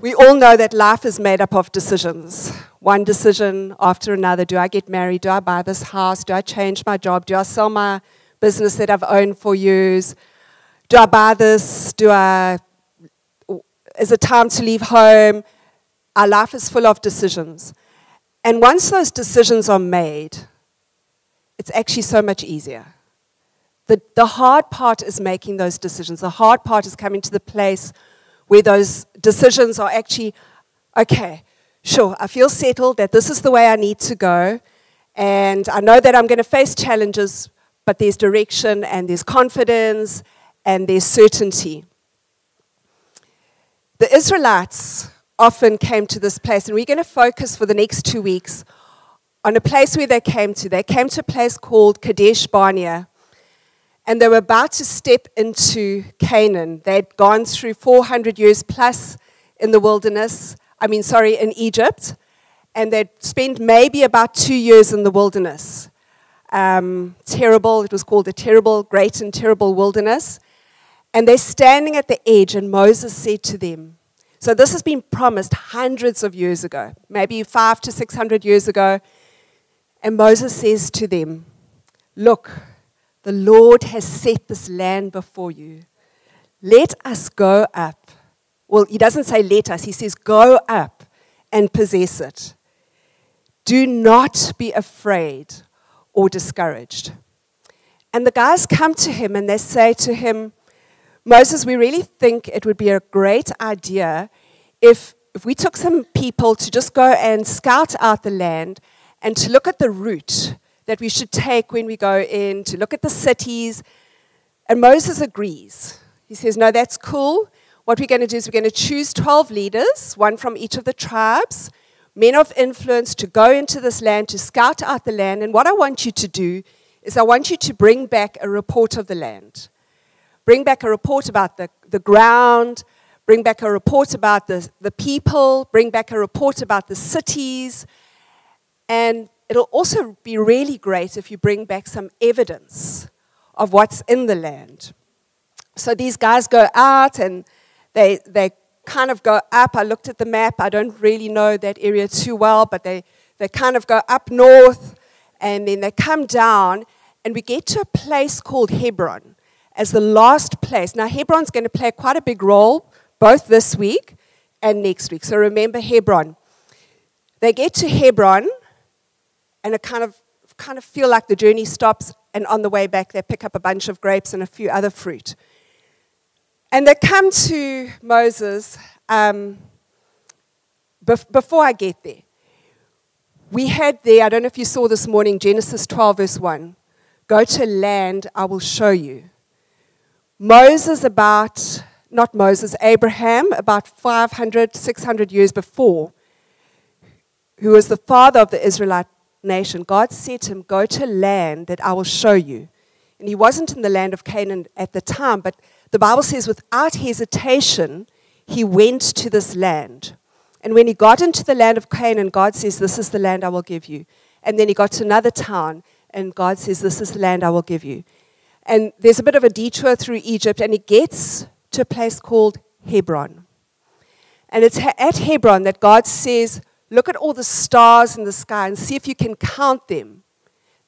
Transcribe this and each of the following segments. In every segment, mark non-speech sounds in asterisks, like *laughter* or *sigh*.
We all know that life is made up of decisions. One decision after another. Do I get married? Do I buy this house? Do I change my job? Do I sell my business that I've owned for years? Do I buy this? Do I, is it time to leave home? Our life is full of decisions. And once those decisions are made, it's actually so much easier. The, the hard part is making those decisions. The hard part is coming to the place where those decisions are actually, okay, sure, I feel settled that this is the way I need to go. And I know that I'm going to face challenges, but there's direction and there's confidence and there's certainty. The Israelites often came to this place, and we're going to focus for the next two weeks on a place where they came to. They came to a place called Kadesh Barnea, and they were about to step into Canaan. They'd gone through 400 years plus in the wilderness, I mean, sorry, in Egypt, and they'd spent maybe about two years in the wilderness. Um, terrible, it was called the terrible, great and terrible wilderness. And they're standing at the edge, and Moses said to them, so this has been promised hundreds of years ago, maybe five to six hundred years ago. And Moses says to them, Look, the Lord has set this land before you. Let us go up. Well, he doesn't say let us, he says go up and possess it. Do not be afraid or discouraged. And the guys come to him and they say to him, Moses, we really think it would be a great idea if, if we took some people to just go and scout out the land and to look at the route that we should take when we go in, to look at the cities. And Moses agrees. He says, No, that's cool. What we're going to do is we're going to choose 12 leaders, one from each of the tribes, men of influence, to go into this land, to scout out the land. And what I want you to do is I want you to bring back a report of the land bring back a report about the, the ground, bring back a report about the, the people, bring back a report about the cities. And it'll also be really great if you bring back some evidence of what's in the land. So these guys go out and they, they kind of go up. I looked at the map. I don't really know that area too well, but they, they kind of go up north and then they come down and we get to a place called Hebron as the last place. Now, Hebron's going to play quite a big role both this week and next week. So remember Hebron. They get to Hebron, and it kind of kind of feel like the journey stops, and on the way back, they pick up a bunch of grapes and a few other fruit. And they come to Moses um, bef- before I get there. We had there, I don't know if you saw this morning, Genesis 12, verse 1. Go to land I will show you. Moses, about, not Moses, Abraham, about 500, 600 years before, who was the father of the Israelite nation, God said to him, Go to land that I will show you. And he wasn't in the land of Canaan at the time, but the Bible says without hesitation, he went to this land. And when he got into the land of Canaan, God says, This is the land I will give you. And then he got to another town, and God says, This is the land I will give you. And there's a bit of a detour through Egypt, and he gets to a place called Hebron. And it's at Hebron that God says, Look at all the stars in the sky and see if you can count them.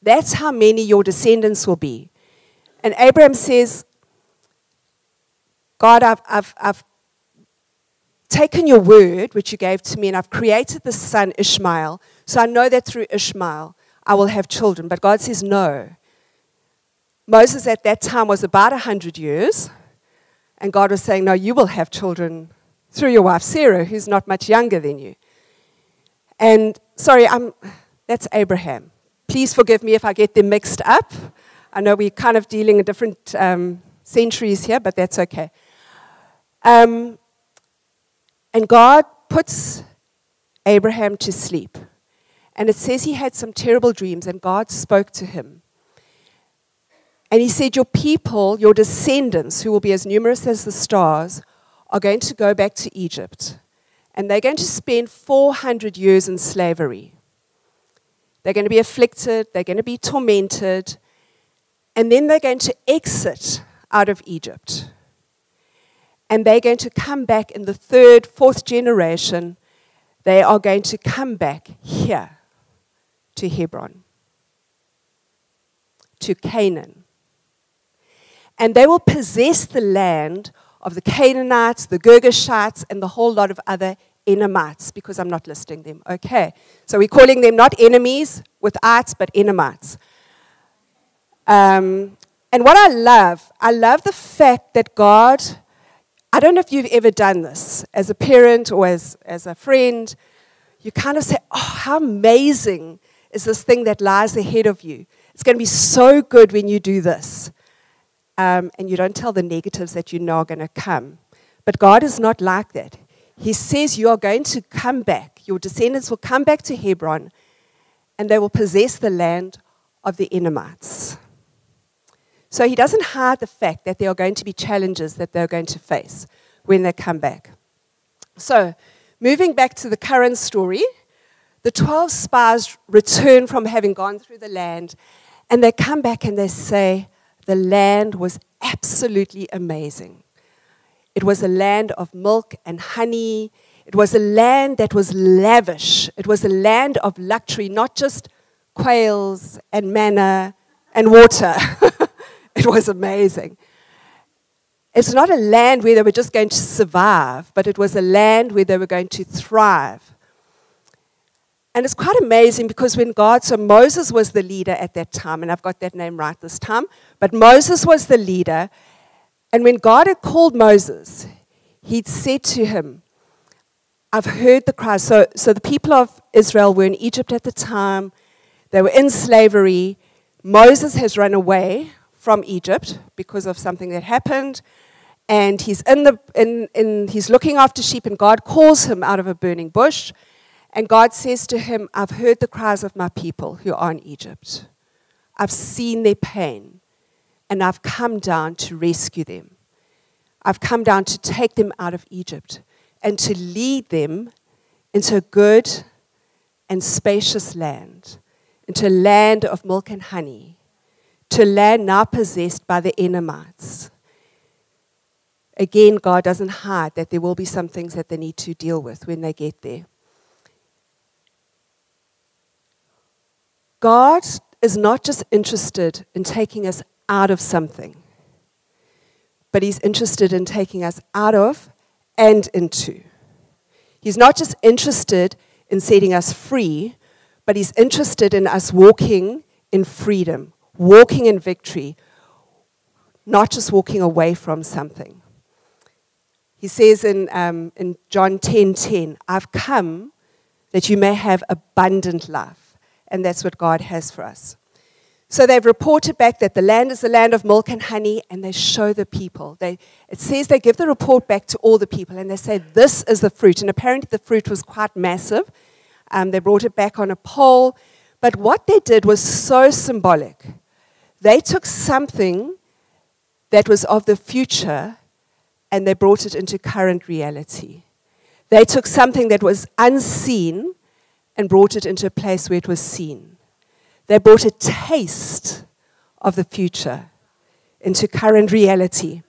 That's how many your descendants will be. And Abraham says, God, I've, I've, I've taken your word, which you gave to me, and I've created the son Ishmael. So I know that through Ishmael I will have children. But God says, No. Moses at that time was about 100 years, and God was saying, No, you will have children through your wife Sarah, who's not much younger than you. And sorry, I'm, that's Abraham. Please forgive me if I get them mixed up. I know we're kind of dealing in different um, centuries here, but that's okay. Um, and God puts Abraham to sleep. And it says he had some terrible dreams, and God spoke to him. And he said, Your people, your descendants, who will be as numerous as the stars, are going to go back to Egypt. And they're going to spend 400 years in slavery. They're going to be afflicted, they're going to be tormented, and then they're going to exit out of Egypt. And they're going to come back in the third, fourth generation. They are going to come back here to Hebron, to Canaan. And they will possess the land of the Canaanites, the Girgashites, and the whole lot of other Edomites, because I'm not listing them. Okay. So we're calling them not enemies with arts, but Edomites. Um, and what I love, I love the fact that God, I don't know if you've ever done this as a parent or as, as a friend, you kind of say, Oh, how amazing is this thing that lies ahead of you? It's going to be so good when you do this. Um, and you don't tell the negatives that you know are going to come. But God is not like that. He says you are going to come back. Your descendants will come back to Hebron and they will possess the land of the Edomites. So he doesn't hide the fact that there are going to be challenges that they're going to face when they come back. So, moving back to the current story, the 12 spies return from having gone through the land and they come back and they say, The land was absolutely amazing. It was a land of milk and honey. It was a land that was lavish. It was a land of luxury, not just quails and manna and water. *laughs* It was amazing. It's not a land where they were just going to survive, but it was a land where they were going to thrive. And it's quite amazing because when God, so Moses was the leader at that time, and I've got that name right this time, but Moses was the leader. And when God had called Moses, he'd said to him, I've heard the cry. So, so the people of Israel were in Egypt at the time, they were in slavery. Moses has run away from Egypt because of something that happened. And he's, in the, in, in, he's looking after sheep, and God calls him out of a burning bush. And God says to him, I've heard the cries of my people who are in Egypt. I've seen their pain, and I've come down to rescue them. I've come down to take them out of Egypt and to lead them into a good and spacious land, into a land of milk and honey, to land now possessed by the Edomites. Again, God doesn't hide that there will be some things that they need to deal with when they get there. God is not just interested in taking us out of something, but He's interested in taking us out of and into. He's not just interested in setting us free, but He's interested in us walking in freedom, walking in victory, not just walking away from something. He says in, um, in John 10 10, I've come that you may have abundant life. And that's what God has for us. So they've reported back that the land is the land of milk and honey, and they show the people. They, it says they give the report back to all the people, and they say, This is the fruit. And apparently the fruit was quite massive. Um, they brought it back on a pole. But what they did was so symbolic. They took something that was of the future and they brought it into current reality. They took something that was unseen and brought it into a place where it was seen. They brought a taste of the future into current reality.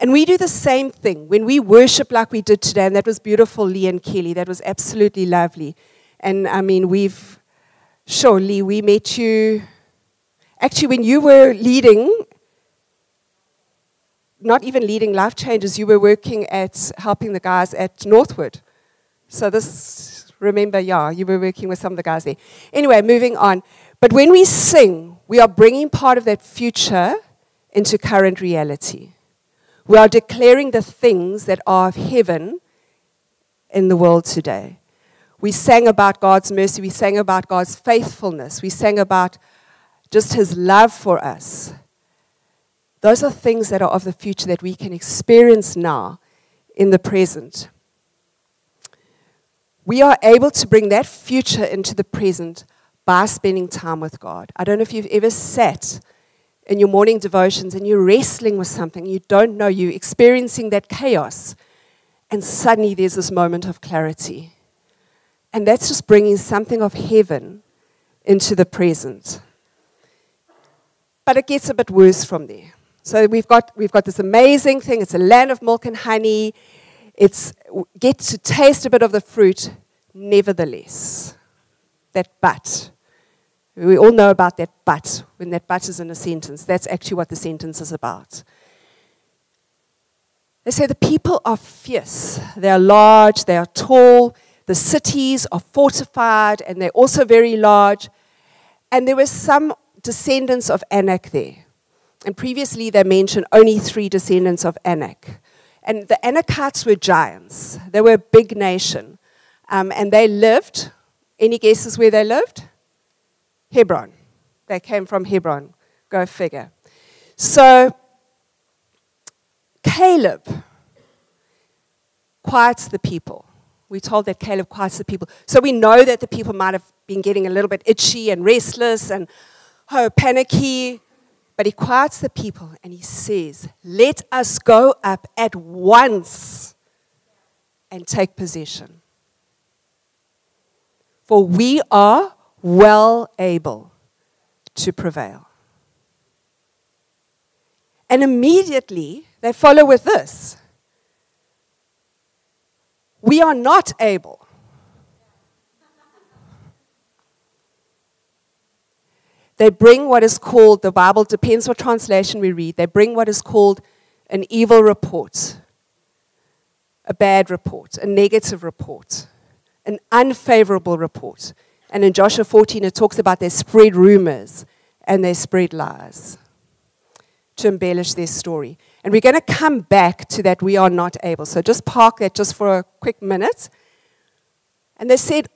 And we do the same thing when we worship like we did today, and that was beautiful, Lee and Kelly. That was absolutely lovely. And I mean, we've, sure, Lee, we met you Actually, when you were leading, not even leading life changes, you were working at helping the guys at Northwood. So this, remember, yeah, you were working with some of the guys there. Anyway, moving on. But when we sing, we are bringing part of that future into current reality. We are declaring the things that are of heaven in the world today. We sang about God's mercy. We sang about God's faithfulness. We sang about just his love for us. Those are things that are of the future that we can experience now in the present. We are able to bring that future into the present by spending time with God. I don't know if you've ever sat in your morning devotions and you're wrestling with something, you don't know, you're experiencing that chaos, and suddenly there's this moment of clarity. And that's just bringing something of heaven into the present. But it gets a bit worse from there. So we've got, we've got this amazing thing. It's a land of milk and honey. It's get to taste a bit of the fruit. Nevertheless, that but. We all know about that but, when that but is in a sentence. That's actually what the sentence is about. They say the people are fierce. They are large, they are tall. The cities are fortified, and they're also very large. And there were some descendants of Anak there. And previously they mentioned only three descendants of Anak. And the Anakites were giants, they were a big nation. Um, and they lived, any guesses where they lived? Hebron. They came from Hebron. Go figure. So Caleb quiets the people. We're told that Caleb quiets the people. So we know that the people might have been getting a little bit itchy and restless and oh, panicky. But he quiets the people and he says, Let us go up at once and take possession. For we are well able to prevail. And immediately they follow with this We are not able. They bring what is called, the Bible depends what translation we read, they bring what is called an evil report, a bad report, a negative report, an unfavorable report. And in Joshua 14, it talks about they spread rumors and they spread lies to embellish their story. And we're going to come back to that we are not able. So just park that just for a quick minute. And they said,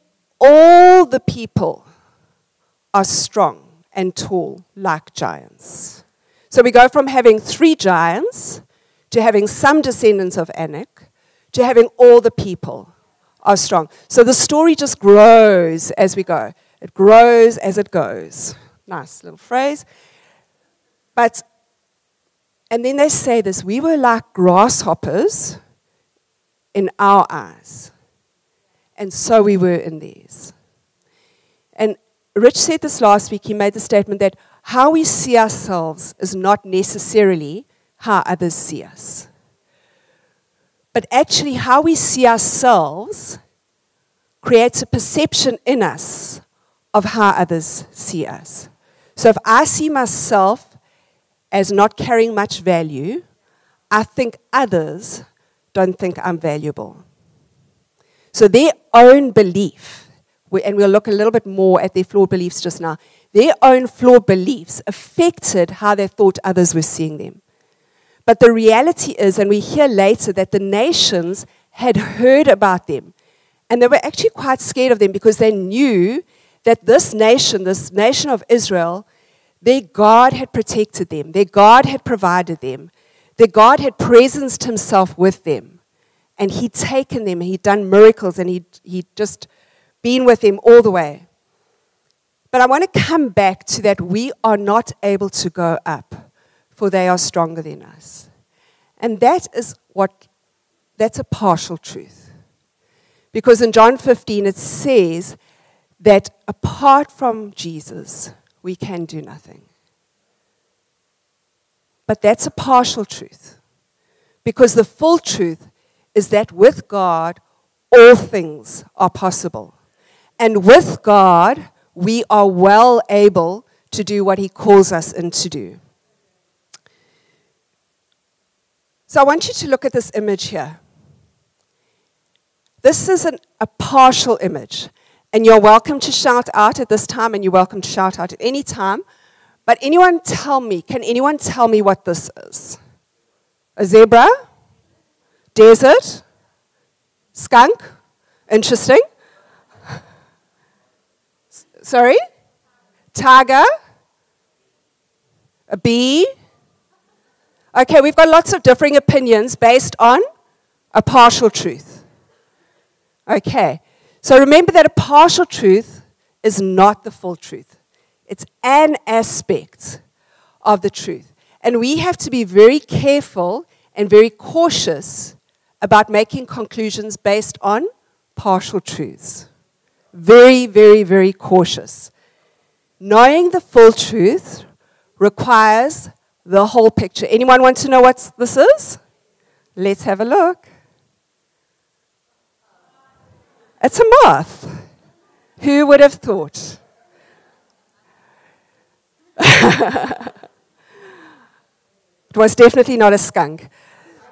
All the people are strong and tall like giants. So we go from having three giants to having some descendants of Anak to having all the people are strong. So the story just grows as we go. It grows as it goes. Nice little phrase. But, and then they say this we were like grasshoppers in our eyes, and so we were in theirs. And Rich said this last week. He made the statement that how we see ourselves is not necessarily how others see us but actually how we see ourselves creates a perception in us of how others see us. So if I see myself as not carrying much value, I think others don't think I'm valuable. So their own belief, and we'll look a little bit more at their flawed beliefs just now, their own flawed beliefs affected how they thought others were seeing them. But the reality is, and we hear later, that the nations had heard about them. And they were actually quite scared of them because they knew that this nation, this nation of Israel, their God had protected them, their God had provided them, their God had presenced himself with them. And he'd taken them, he'd done miracles, and he'd, he'd just been with him all the way. But I want to come back to that we are not able to go up for they are stronger than us. And that is what, that's a partial truth. Because in John 15 it says that apart from Jesus, we can do nothing. But that's a partial truth. Because the full truth is that with God, all things are possible. And with God, we are well able to do what He calls us in to do. So I want you to look at this image here. This is an, a partial image. And you're welcome to shout out at this time, and you're welcome to shout out at any time. But anyone tell me, can anyone tell me what this is? A zebra? Desert? Skunk? Interesting. Sorry? Tiger? A bee? Okay, we've got lots of differing opinions based on a partial truth. Okay, so remember that a partial truth is not the full truth, it's an aspect of the truth. And we have to be very careful and very cautious about making conclusions based on partial truths. Very, very, very cautious. Knowing the full truth requires the whole picture. Anyone want to know what this is? Let's have a look. It's a moth. Who would have thought? *laughs* it was definitely not a skunk.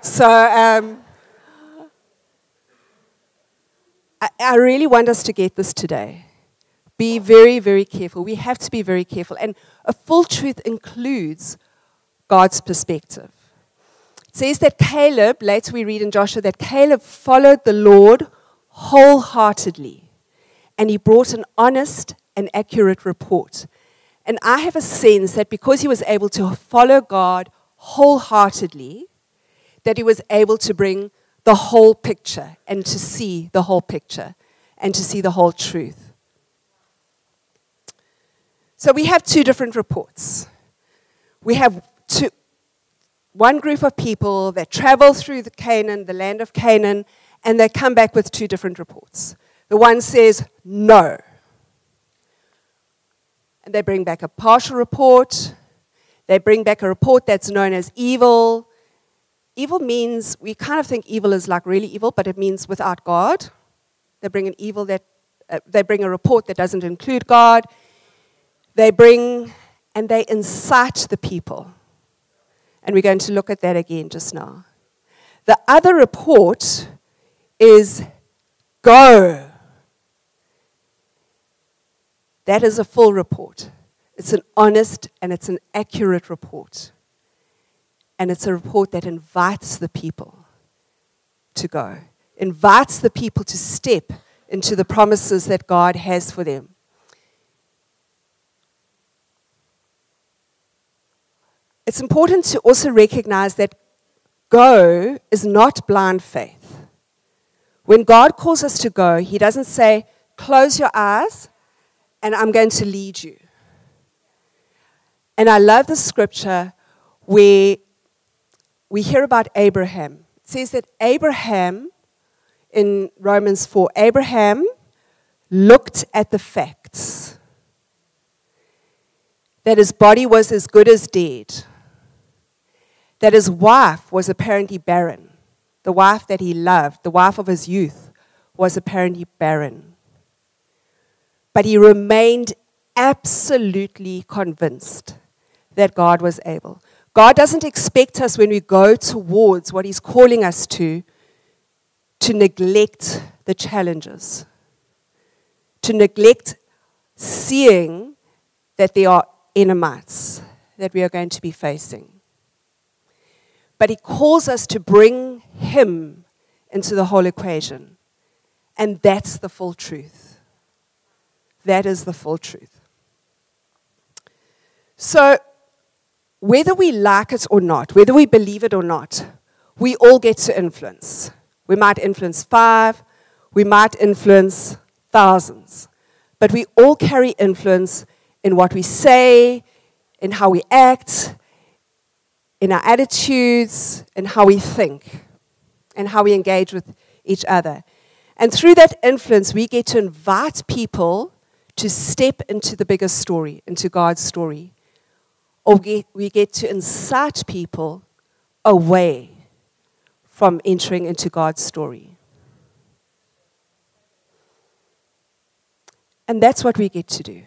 So um, I, I really want us to get this today. Be very, very careful. We have to be very careful. And a full truth includes God's perspective. It says that Caleb, later we read in Joshua, that Caleb followed the Lord wholeheartedly and he brought an honest and accurate report. And I have a sense that because he was able to follow God wholeheartedly, that he was able to bring the whole picture and to see the whole picture and to see the whole truth. So we have two different reports. We have two, one group of people that travel through the Canaan, the land of Canaan, and they come back with two different reports. The one says no. And they bring back a partial report. They bring back a report that's known as evil. Evil means, we kind of think evil is like really evil, but it means without God. They bring an evil that, uh, they bring a report that doesn't include God. They bring and they incite the people. And we're going to look at that again just now. The other report is go. That is a full report. It's an honest and it's an accurate report. And it's a report that invites the people to go, invites the people to step into the promises that God has for them. It's important to also recognize that go is not blind faith. When God calls us to go, He doesn't say, close your eyes and I'm going to lead you. And I love the scripture where we hear about Abraham. It says that Abraham, in Romans 4, Abraham looked at the facts that his body was as good as dead, that his wife was apparently barren, the wife that he loved, the wife of his youth, was apparently barren. But he remained absolutely convinced that God was able. God doesn't expect us when we go towards what He's calling us to, to neglect the challenges, to neglect seeing that there are enemies that we are going to be facing. But He calls us to bring Him into the whole equation. And that's the full truth. That is the full truth. So, whether we like it or not, whether we believe it or not, we all get to influence. We might influence five, we might influence thousands, but we all carry influence in what we say, in how we act, in our attitudes, in how we think, and how we engage with each other. And through that influence, we get to invite people to step into the bigger story, into God's story or we get to incite people away from entering into God's story. And that's what we get to do.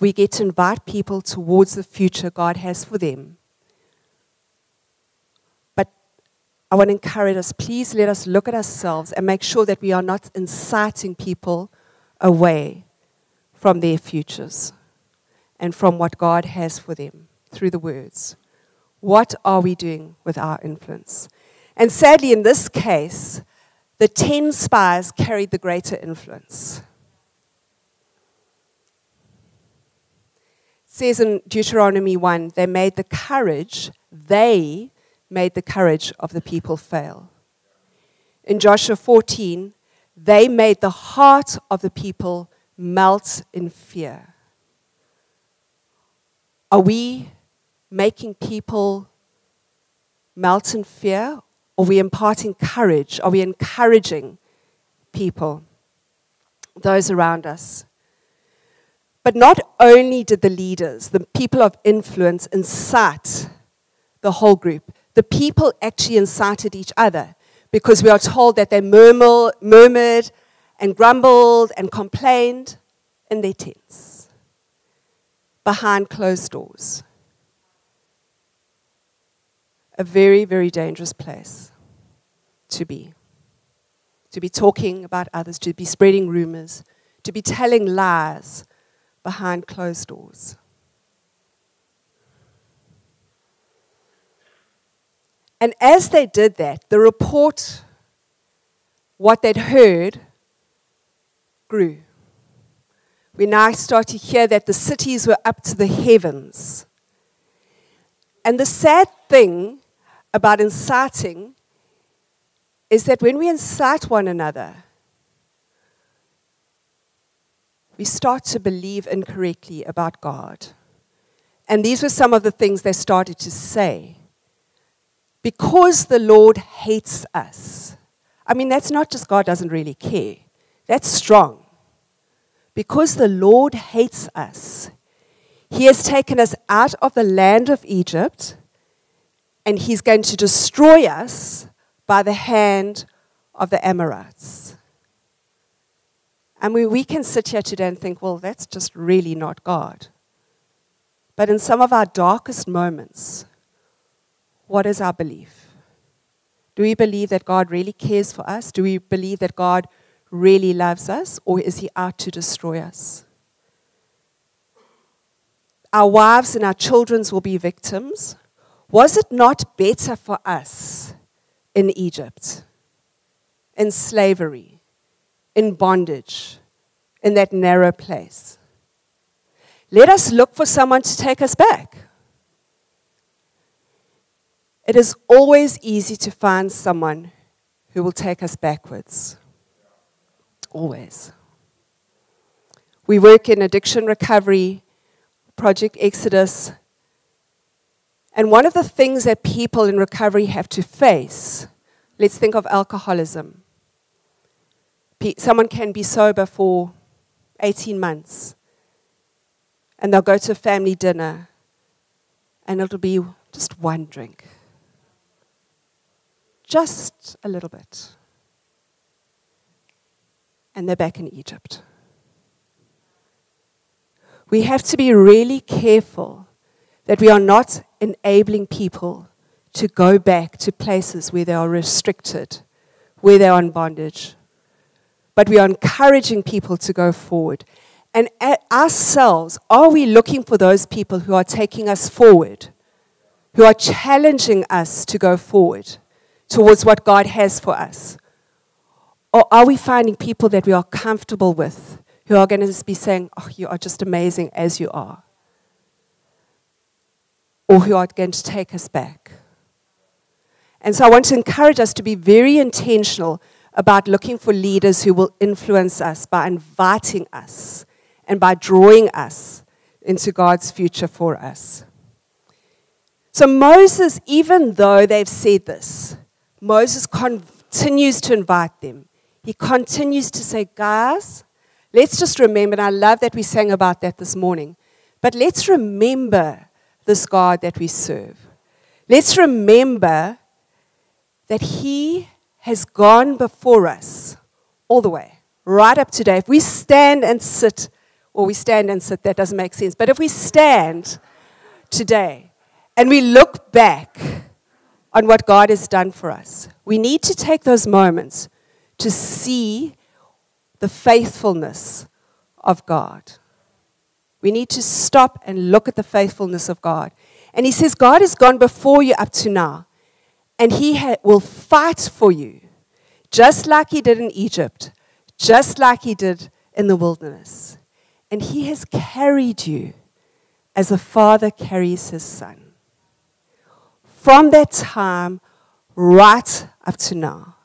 We get to invite people towards the future God has for them. But I want to encourage us please let us look at ourselves and make sure that we are not inciting people away from their futures and from what God has for them through the words. What are we doing with our influence? And sadly, in this case, the 10 spies carried the greater influence. It says in Deuteronomy 1 they made the courage, they made the courage of the people fail. In Joshua 14, they made the heart of the people melt in fear. Are we making people melt in fear? Or are we imparting courage? Are we encouraging people, those around us? But not only did the leaders, the people of influence, incite the whole group. The people actually incited each other because we are told that they murmur, murmured and grumbled and complained in their tents behind closed doors. A very, very dangerous place to be. To be talking about others, to be spreading rumors, to be telling lies behind closed doors. And as they did that, the report, what they'd heard, grew. We now start to hear that the cities were up to the heavens. And the sad thing about inciting is that when we incite one another, we start to believe incorrectly about God. And these were some of the things they started to say. Because the Lord hates us. I mean, that's not just God doesn't really care, that's strong. Because the Lord hates us, He has taken us out of the land of Egypt, and He's going to destroy us by the hand of the Amorites. And we, we can sit here today and think, well, that's just really not God. But in some of our darkest moments, what is our belief? Do we believe that God really cares for us? Do we believe that God really loves us? Or is he out to destroy us? Our wives and our children will be victims. Was it not better for us in Egypt, in slavery? in bondage in that narrow place. Let us look for someone to take us back. It is always easy to find someone who will take us backwards. Always. We work in addiction recovery, Project Exodus. And one of the things that people in recovery have to face, let's think of alcoholism someone can be sober for 18 months and they'll go to a family dinner and it'll be just one drink. Just a little bit. And they're back in Egypt. We have to be really careful that we are not enabling people to go back to places where they are restricted, where they are in bondage, but we are encouraging people to go forward. And ourselves, are we looking for those people who are taking us forward, who are challenging us to go forward towards what God has for us? Or are we finding people that we are comfortable with who are going to be saying, Oh, you are just amazing as you are? Or who are going to take us back? And so I want to encourage us to be very intentional about looking for leaders who will influence us by inviting us and by drawing us into God's future for us. So, Moses, even though they've said this, Moses continues to invite them. He continues to say, Guys, let's just remember, and I love that we sang about that this morning, but let's remember this God that we serve. Let's remember that He has gone before us all the way, right up today. If we stand and sit, or we stand and sit, that doesn't make sense. But if we stand today and we look back on what God has done for us, we need to take those moments to see the faithfulness of God. We need to stop and look at the faithfulness of God. And He says, God has gone before you up to now and he ha- will fight for you, just like he did in Egypt, just like he did in the wilderness. And he has carried you as a father carries his son. From that time right up to now.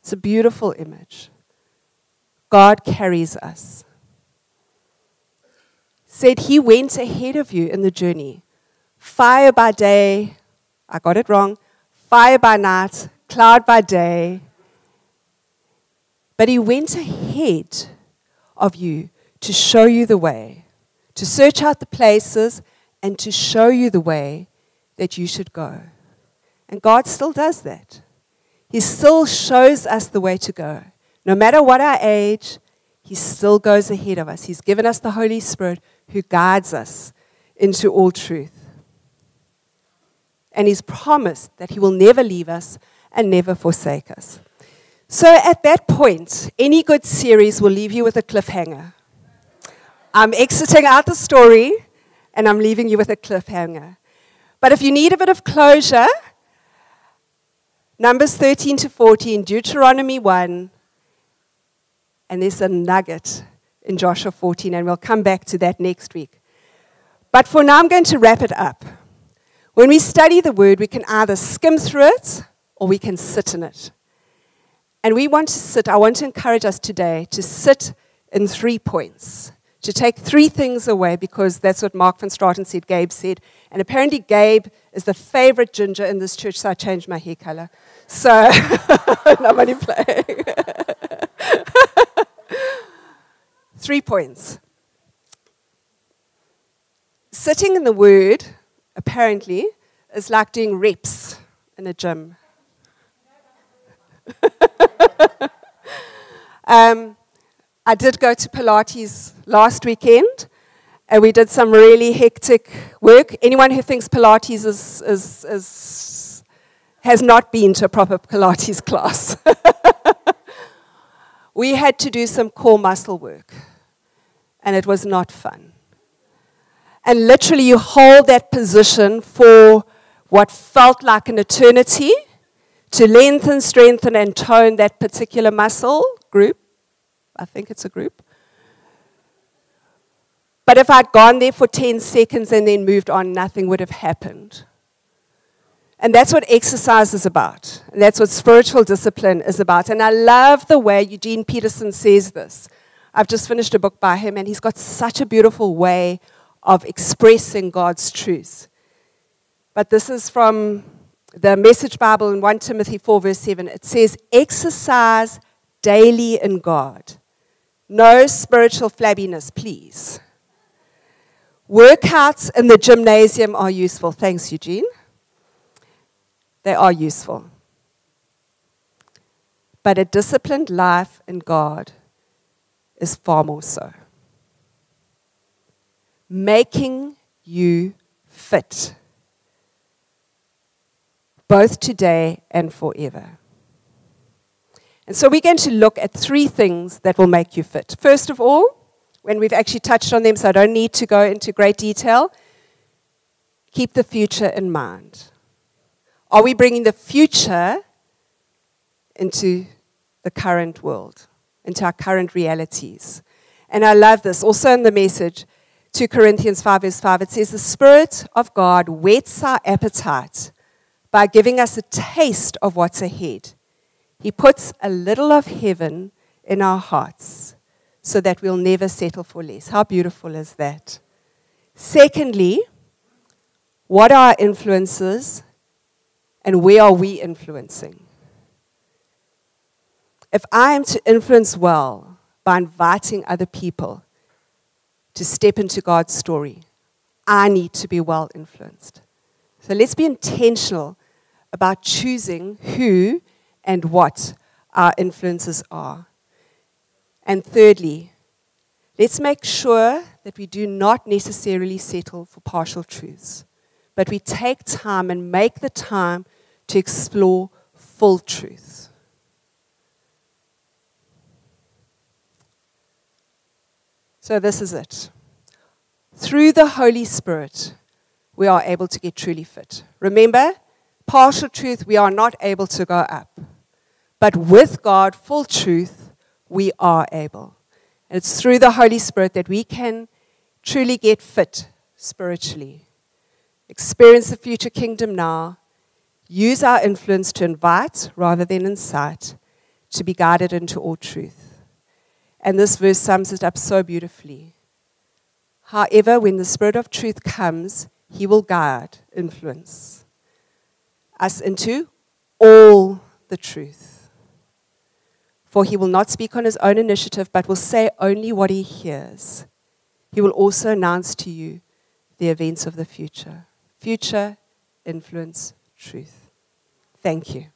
It's a beautiful image. God carries us. Said he went ahead of you in the journey. Fire by day, I got it wrong fire by night, cloud by day. But he went ahead of you to show you the way, to search out the places and to show you the way that you should go. And God still does that. He still shows us the way to go. No matter what our age, He still goes ahead of us. He's given us the Holy Spirit who guides us into all truth. And He's promised that He will never leave us and never forsake us. So at that point, any good series will leave you with a cliffhanger. I'm exiting out the story and I'm leaving you with a cliffhanger. But if you need a bit of closure, Numbers 13 to 14, Deuteronomy 1, and there's a nugget in Joshua 14, and we'll come back to that next week. But for now, I'm going to wrap it up. When we study the word, we can either skim through it or we can sit in it. And we want to sit, I want to encourage us today to sit in three points, to take three things away because that's what Mark van Straten said, Gabe said. And apparently, Gabe is the favorite ginger in this church, so I changed my hair color. So, *laughs* only playing. *laughs* three points. Sitting in the Word, apparently, is like doing reps in a gym. *laughs* um, I did go to Pilates last weekend, and we did some really hectic work. Anyone who thinks Pilates is, is, is has not been to a proper Pilates *laughs* class. *laughs* we had to do some core muscle work, and it was not fun. And literally, you hold that position for what felt like an eternity to lengthen, strengthen, and tone that particular muscle group. I think it's a group. But if I'd gone there for 10 seconds and then moved on, nothing would have happened. And that's what exercise is about. And that's what spiritual discipline is about. And I love the way Eugene Peterson says this. I've just finished a book by him, and he's got such a beautiful way of expressing God's truth. But this is from the Message Bible in 1 Timothy 4, verse 7, it says, Exercise daily in God. No spiritual flabbiness, please. Workouts in the gymnasium are useful. Thanks, Eugene. They are useful. But a disciplined life in God is far more so. Making you fit both today and forever. And so we're going to look at three things that will make you fit. First of all, when we've actually touched on them, so I don't need to go into great detail, keep the future in mind. Are we bringing the future into the current world, into our current realities? And I love this. Also in the message, 2 Corinthians 5, verse 5, it says, The Spirit of God whets our appetite by giving us a taste of what's ahead. He puts a little of heaven in our hearts so that we'll never settle for less. How beautiful is that? Secondly, what are our influences and where are we influencing? If I am to influence well by inviting other people to step into God's story, I need to be well influenced. So let's be intentional about choosing who and what our influences are. And thirdly, let's make sure that we do not necessarily settle for partial truths, but we take time and make the time to explore full truth. So, this is it. Through the Holy Spirit, we are able to get truly fit. Remember, partial truth, we are not able to go up. But with God, full truth, we are able. And it's through the Holy Spirit that we can truly get fit spiritually, experience the future kingdom now, use our influence to invite rather than incite, to be guided into all truth. And this verse sums it up so beautifully. However, when the Spirit of truth comes, he will guide, influence us into all the truth. For he will not speak on his own initiative, but will say only what he hears. He will also announce to you the events of the future. Future influence truth. Thank you.